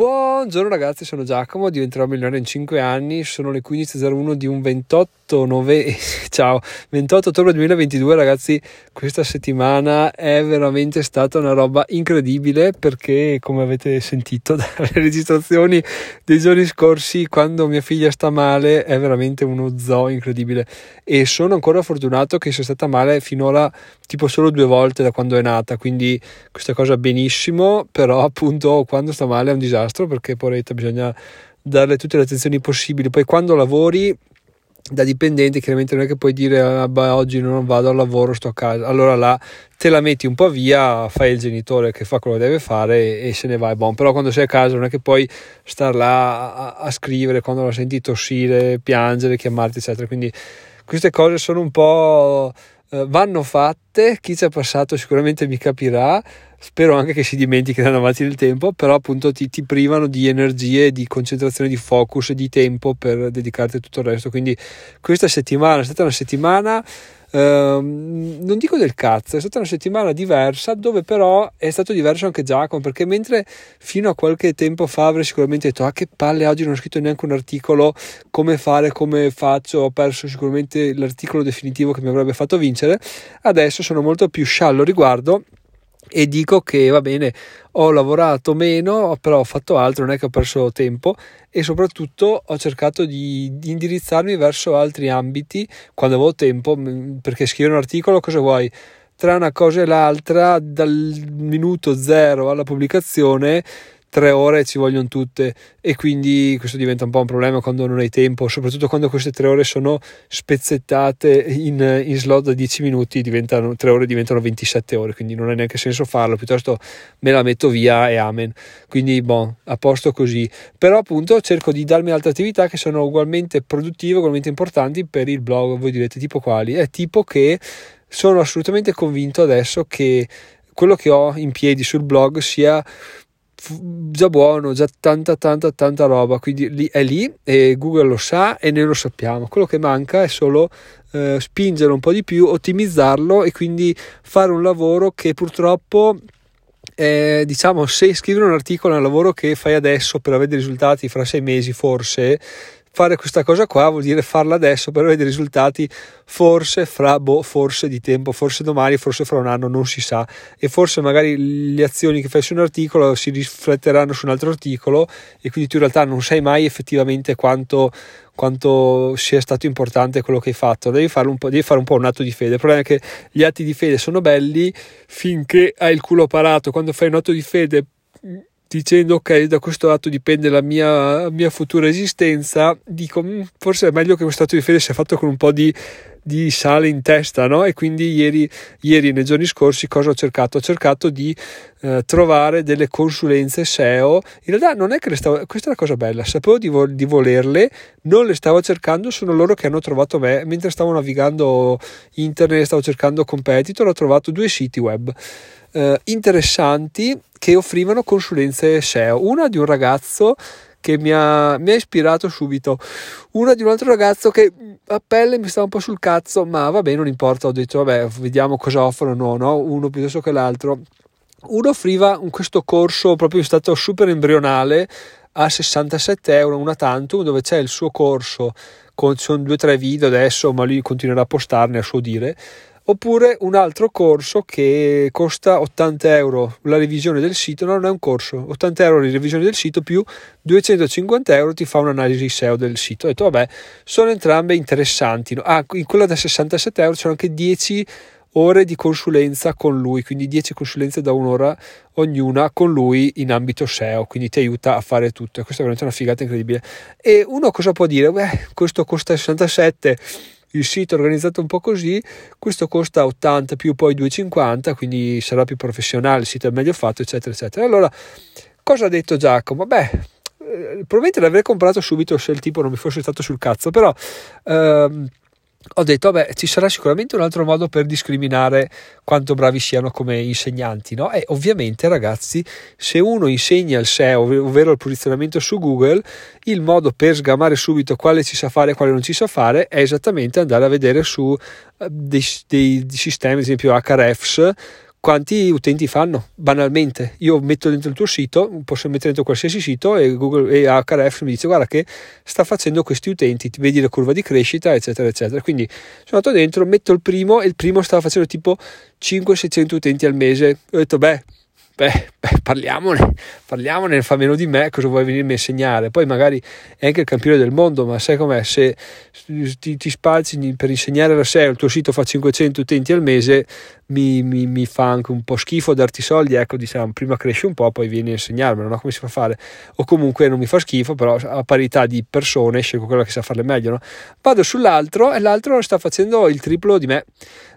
Buongiorno ragazzi, sono Giacomo, diventerò milionario in 5 anni, sono le 15.01 di un 28, 9... Ciao, 28 ottobre 2022 ragazzi, questa settimana è veramente stata una roba incredibile perché come avete sentito dalle registrazioni dei giorni scorsi quando mia figlia sta male è veramente uno zoo incredibile. E sono ancora fortunato che sia stata male finora tipo solo due volte da quando è nata, quindi questa cosa benissimo, però appunto quando sta male è un disastro disastro perché poretta bisogna darle tutte le attenzioni possibili. Poi quando lavori da dipendente chiaramente non è che puoi dire ah, beh, oggi non vado al lavoro, sto a casa. Allora là te la metti un po' via, fai il genitore che fa quello che deve fare e, e se ne vai. Bon, però quando sei a casa non è che puoi star là a, a scrivere quando la senti tossire, piangere, chiamarti, eccetera. Quindi queste cose sono un po' eh, vanno fatte, chi ci è passato sicuramente mi capirà, spero anche che si dimentichi andando avanti nel tempo, però appunto ti, ti privano di energie, di concentrazione, di focus e di tempo per dedicarti a tutto il resto. Quindi questa settimana è stata una settimana Ehm, non dico del cazzo, è stata una settimana diversa dove però è stato diverso anche Giacomo perché mentre fino a qualche tempo fa avrei sicuramente detto ah che palle oggi non ho scritto neanche un articolo come fare, come faccio, ho perso sicuramente l'articolo definitivo che mi avrebbe fatto vincere, adesso sono molto più sciallo riguardo e dico che va bene, ho lavorato meno, però ho fatto altro, non è che ho perso tempo e soprattutto ho cercato di, di indirizzarmi verso altri ambiti quando avevo tempo, perché scrivere un articolo cosa vuoi? Tra una cosa e l'altra, dal minuto zero alla pubblicazione tre ore ci vogliono tutte e quindi questo diventa un po' un problema quando non hai tempo, soprattutto quando queste tre ore sono spezzettate in, in slot da 10 minuti, diventano, tre ore diventano 27 ore, quindi non ha neanche senso farlo, piuttosto me la metto via e amen. Quindi, bon, a posto così. Però appunto cerco di darmi altre attività che sono ugualmente produttive, ugualmente importanti per il blog. Voi direte tipo quali? È tipo che sono assolutamente convinto adesso che quello che ho in piedi sul blog sia già buono, già tanta tanta tanta roba, quindi lì, è lì e Google lo sa e noi lo sappiamo. Quello che manca è solo eh, spingere un po' di più, ottimizzarlo e quindi fare un lavoro che purtroppo eh, diciamo se scrivere un articolo è un lavoro che fai adesso per avere dei risultati fra sei mesi forse fare questa cosa qua vuol dire farla adesso per avere dei risultati forse fra boh, forse di tempo, forse domani, forse fra un anno, non si sa. E forse magari le azioni che fai su un articolo si rifletteranno su un altro articolo e quindi tu in realtà non sai mai effettivamente quanto, quanto sia stato importante quello che hai fatto, devi, un devi fare un po' un atto di fede. Il problema è che gli atti di fede sono belli finché hai il culo parato, quando fai un atto di fede dicendo ok da questo atto dipende la mia, mia futura esistenza dico mm, forse è meglio che questo atto di fede sia fatto con un po' di, di sale in testa no? e quindi ieri, ieri nei giorni scorsi cosa ho cercato? Ho cercato di eh, trovare delle consulenze SEO in realtà non è che le stavo questa è la cosa bella sapevo di, vo- di volerle non le stavo cercando sono loro che hanno trovato me mentre stavo navigando internet stavo cercando competitor ho trovato due siti web eh, interessanti che offrivano consulenze SEO. Una di un ragazzo che mi ha, mi ha, ispirato subito, una di un altro ragazzo che a pelle mi stava un po' sul cazzo, ma vabbè, non importa. Ho detto, vabbè, vediamo cosa offrono, no? uno piuttosto che l'altro. Uno offriva questo corso proprio in stato super embrionale a 67 euro, una tantum, dove c'è il suo corso con sono due o tre video adesso, ma lui continuerà a postarne a suo dire oppure un altro corso che costa 80 euro la revisione del sito, no, non è un corso, 80 euro la revisione del sito più 250 euro ti fa un'analisi SEO del sito. Ho detto vabbè, sono entrambe interessanti. Ah, in quella da 67 euro c'erano anche 10 ore di consulenza con lui, quindi 10 consulenze da un'ora ognuna con lui in ambito SEO, quindi ti aiuta a fare tutto. E questa è veramente una figata incredibile. E uno cosa può dire? Beh, questo costa 67 il sito è organizzato un po' così, questo costa 80 più poi 2,50, quindi sarà più professionale, il sito è meglio fatto, eccetera, eccetera. Allora, cosa ha detto Giacomo? Beh, eh, probabilmente l'avrei comprato subito se il tipo non mi fosse stato sul cazzo, però... Ehm, ho detto, vabbè, ci sarà sicuramente un altro modo per discriminare quanto bravi siano come insegnanti, no? E ovviamente, ragazzi, se uno insegna il SEO, ovvero il posizionamento su Google, il modo per sgamare subito quale ci sa fare e quale non ci sa fare è esattamente andare a vedere su eh, dei, dei sistemi, ad esempio Hrefs, quanti utenti fanno banalmente. Io metto dentro il tuo sito posso mettere dentro qualsiasi sito e Google e HRF mi dice guarda che sta facendo questi utenti ti vedi la curva di crescita eccetera eccetera. Quindi sono andato dentro metto il primo e il primo stava facendo tipo 500-600 utenti al mese. Ho detto beh beh, beh, parliamone, parliamone, fa meno di me, cosa vuoi venirmi a insegnare? Poi magari è anche il campione del mondo, ma sai com'è? Se ti, ti spalzi per insegnare la SEO, il tuo sito fa 500 utenti al mese, mi, mi, mi, fa anche un po' schifo darti soldi, ecco, diciamo, prima cresci un po', poi vieni a insegnarmelo, no? Come si fa a fare? O comunque non mi fa schifo, però a parità di persone scelgo quella che sa farle meglio, no? Vado sull'altro e l'altro sta facendo il triplo di me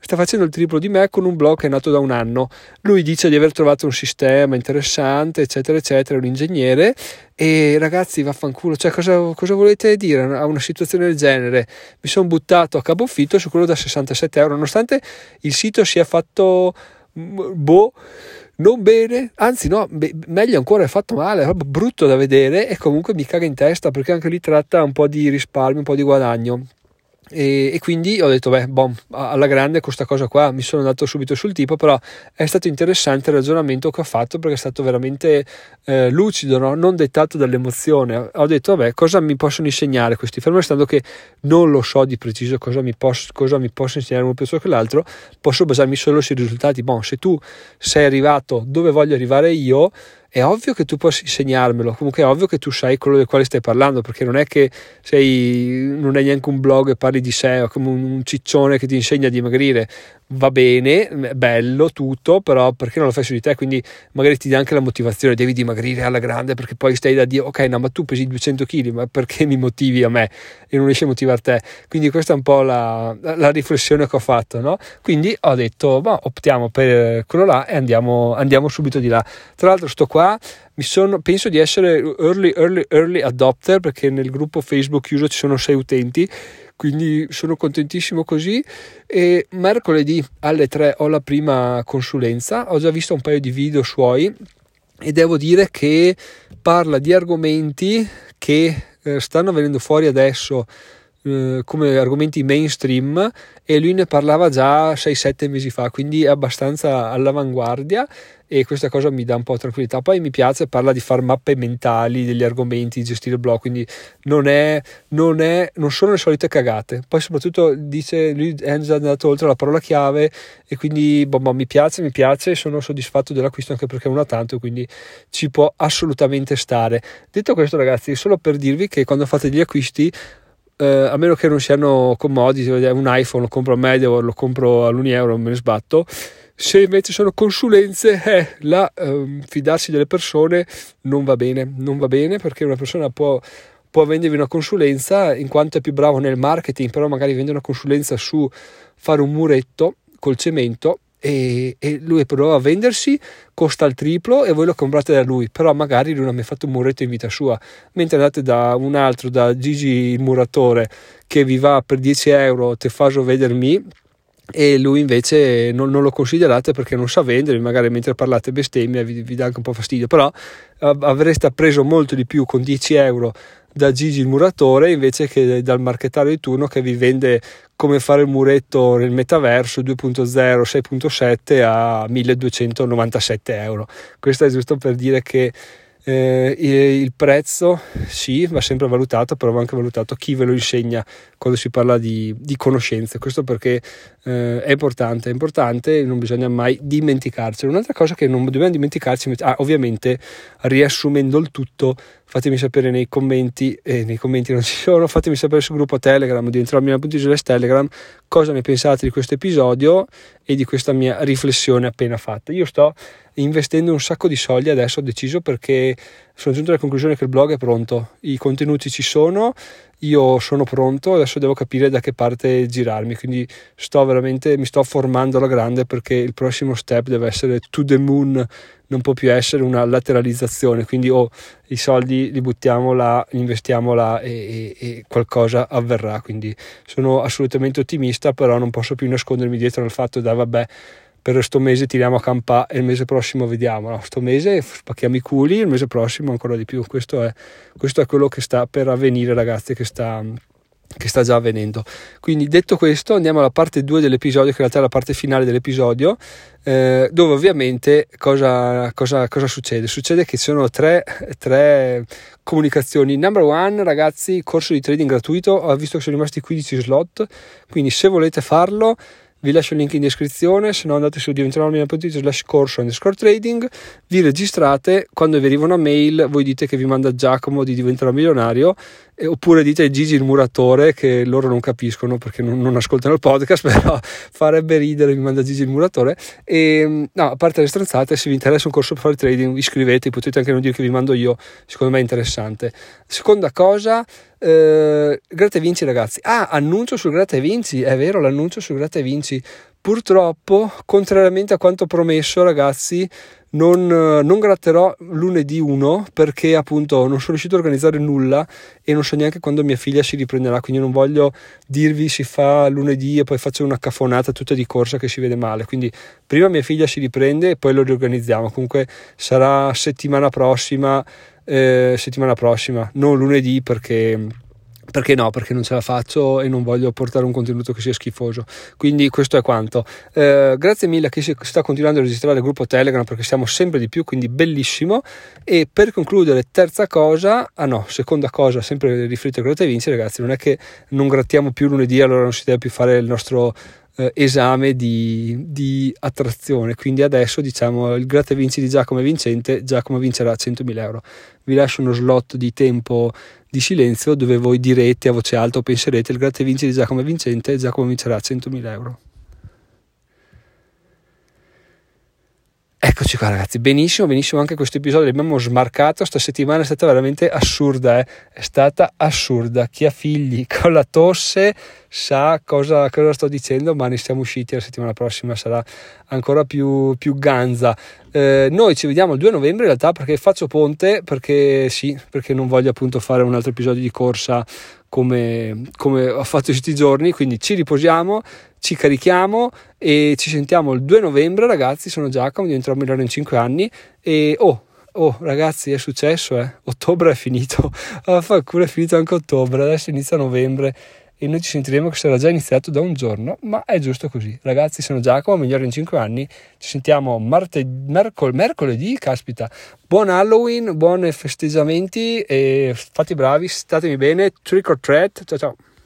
sta facendo il triplo di me con un blog che è nato da un anno. Lui dice di aver trovato un sistema interessante, eccetera, eccetera, è un ingegnere e ragazzi vaffanculo, cioè cosa, cosa volete dire a una situazione del genere? Mi sono buttato a capofitto su quello da 67 euro, nonostante il sito sia fatto mm, boh non bene, anzi no, be- meglio ancora è fatto male, è proprio brutto da vedere e comunque mi caga in testa perché anche lì tratta un po' di risparmio, un po' di guadagno. E, e, quindi ho detto, beh, bom, alla grande questa cosa qua, mi sono andato subito sul tipo, però è stato interessante il ragionamento che ho fatto perché è stato veramente eh, lucido, no? non dettato dall'emozione. Ho detto, vabbè, cosa mi possono insegnare questi? Fermo restando che non lo so di preciso cosa mi, posso, cosa mi posso insegnare uno piuttosto che l'altro, posso basarmi solo sui risultati. Bon, se tu sei arrivato dove voglio arrivare io, è ovvio che tu possa insegnarmelo, comunque è ovvio che tu sai quello del quale stai parlando, perché non è che sei, non hai neanche un blog e parli di sé, o come un ciccione che ti insegna a dimagrire, va bene, bello tutto, però perché non lo fai su di te? Quindi magari ti dà anche la motivazione, devi dimagrire alla grande perché poi stai da dire, ok, no, ma tu pesi 200 kg, ma perché mi motivi a me e non riesci a motivare te? Quindi questa è un po' la, la riflessione che ho fatto, no? Quindi ho detto, ma optiamo per quello là e andiamo, andiamo subito di là. Tra l'altro sto qua sono, penso di essere early, early, early adopter perché nel gruppo Facebook chiuso ci sono sei utenti quindi sono contentissimo così. E mercoledì alle 3 ho la prima consulenza. Ho già visto un paio di video suoi e devo dire che parla di argomenti che eh, stanno venendo fuori adesso eh, come argomenti mainstream e lui ne parlava già 6-7 mesi fa, quindi è abbastanza all'avanguardia e questa cosa mi dà un po' tranquillità. Poi mi piace, parla di fare mappe mentali degli argomenti, di gestire il blog, quindi non, è, non, è, non sono le solite cagate. Poi soprattutto dice, lui è andato oltre la parola chiave e quindi boh, boh, mi piace, mi piace, sono soddisfatto dell'acquisto anche perché è una tanto, quindi ci può assolutamente stare. Detto questo ragazzi, solo per dirvi che quando fate gli acquisti eh, a meno che non siano commodity, un iPhone lo compro a Media lo compro all'Unieuro, me ne sbatto. Se invece sono consulenze, eh, là eh, fidarsi delle persone non va bene, non va bene perché una persona può, può vendervi una consulenza in quanto è più bravo nel marketing, però magari vende una consulenza su fare un muretto col cemento e, e, lui prova a vendersi, costa il triplo e voi lo comprate da lui, però magari lui non ha mai fatto un muretto in vita sua, mentre andate da un altro, da Gigi il muratore, che vi va per 10 euro, te faso vedermi, e lui invece non, non, lo considerate perché non sa vendere, magari mentre parlate bestemmia vi, vi dà anche un po' fastidio, però avreste preso molto di più con 10 euro da Gigi il muratore invece che dal marchettario di turno che vi vende come fare il muretto nel metaverso 2.0 6.7 a 1297 euro. Questo è giusto per dire che eh, il prezzo sì, va sempre valutato, però va anche valutato chi ve lo insegna quando si parla di, di conoscenze. Questo perché eh, è importante, è importante, non bisogna mai dimenticarci. Un'altra cosa che non dobbiamo dimenticarci, ah, ovviamente riassumendo il tutto, fatemi sapere nei commenti, e eh, nei commenti non ci sono, fatemi sapere sul gruppo Telegram di entrarmi nella puntina Telegram cosa ne pensate di questo episodio e di questa mia riflessione appena fatta. Io sto investendo un sacco di soldi adesso ho deciso perché sono giunto alla conclusione che il blog è pronto, i contenuti ci sono, io sono pronto, adesso devo capire da che parte girarmi, quindi sto veramente, mi sto formando alla grande perché il prossimo step deve essere to the moon, non può più essere una lateralizzazione, quindi o oh, i soldi li buttiamo là, investiamo là e, e, e, qualcosa avverrà, quindi sono assolutamente ottimista, però non posso più nascondermi dietro al fatto da vabbè per questo mese tiriamo a campà e il mese prossimo vediamo. No, sto mese spacchiamo i culi, il mese prossimo ancora di più. Questo è, questo è quello che sta per avvenire, ragazzi, che sta, che sta già avvenendo. Quindi detto questo andiamo alla parte 2 dell'episodio, che in realtà è la parte finale dell'episodio, eh, dove ovviamente cosa, cosa, cosa, succede? Succede che ci sono tre, tre, comunicazioni. Number one, ragazzi, corso di trading gratuito, ho visto che sono rimasti 15 slot, quindi se volete farlo vi lascio il link in descrizione, se no andate su diventerò.it slash corso underscore trading, vi registrate, quando vi arriva una mail voi dite che vi manda Giacomo di diventerò milionario eh, oppure dite Gigi il muratore che loro non capiscono perché non, non, ascoltano il podcast però farebbe ridere mi manda Gigi il muratore. E no, a parte le stronzate se vi interessa un corso per fare trading iscrivetevi potete anche non dire che vi mando io secondo me è interessante. Seconda cosa eh, Gratta e Vinci ragazzi. Ah annuncio sul Gratta e Vinci è vero l'annuncio sul Gratta e Vinci purtroppo contrariamente a quanto promesso ragazzi non, non, gratterò lunedì 1 perché appunto non sono riuscito a organizzare nulla e non so neanche quando mia figlia si riprenderà quindi non voglio dirvi si fa lunedì e poi faccio una cafonata tutta di corsa che si vede male. Quindi prima mia figlia si riprende e poi lo riorganizziamo. Comunque sarà settimana prossima eh, settimana prossima non lunedì perché perché no? Perché non ce la faccio e non voglio portare un contenuto che sia schifoso. Quindi questo è quanto. Eh, grazie mille a chi si sta continuando a registrare il gruppo Telegram perché siamo sempre di più, quindi bellissimo. E per concludere, terza cosa, ah no, seconda cosa, sempre a Gratta e Vinci, ragazzi, non è che non grattiamo più lunedì, allora non si deve più fare il nostro eh, esame di, di, attrazione. Quindi adesso diciamo il gratta vinci di Giacomo è vincente, Giacomo vincerà 100.000 euro. Vi lascio uno slot di tempo di silenzio dove voi direte a voce alta o penserete il gratta vinci di Giacomo è vincente, Giacomo vincerà 100.000 euro. Eccoci qua ragazzi, benissimo, benissimo anche questo episodio. L'abbiamo smarcato, questa settimana è stata veramente assurda, eh? è stata assurda, chi ha figli con la tosse sa cosa, cosa, sto dicendo, ma ne siamo usciti, la settimana prossima sarà ancora più, più ganza. Eh, noi ci vediamo il 2 novembre in realtà perché faccio ponte, perché sì, perché non voglio appunto fare un altro episodio di corsa come, come ho fatto questi giorni, quindi ci riposiamo, ci carichiamo e ci sentiamo il 2 novembre ragazzi, sono Giacomo, diventerò migliore in 5 anni e oh, oh ragazzi è successo eh, ottobre è finito, ah, fa culo è finito anche ottobre, adesso inizia novembre e noi ci sentiremo che sarà già iniziato da un giorno, ma è giusto così. Ragazzi, sono Giacomo, migliore in 5 anni, ci sentiamo marte- mercol- mercoledì, caspita. Buon Halloween, buoni festeggiamenti e fate bravi, statemi bene, trick or treat, ciao ciao.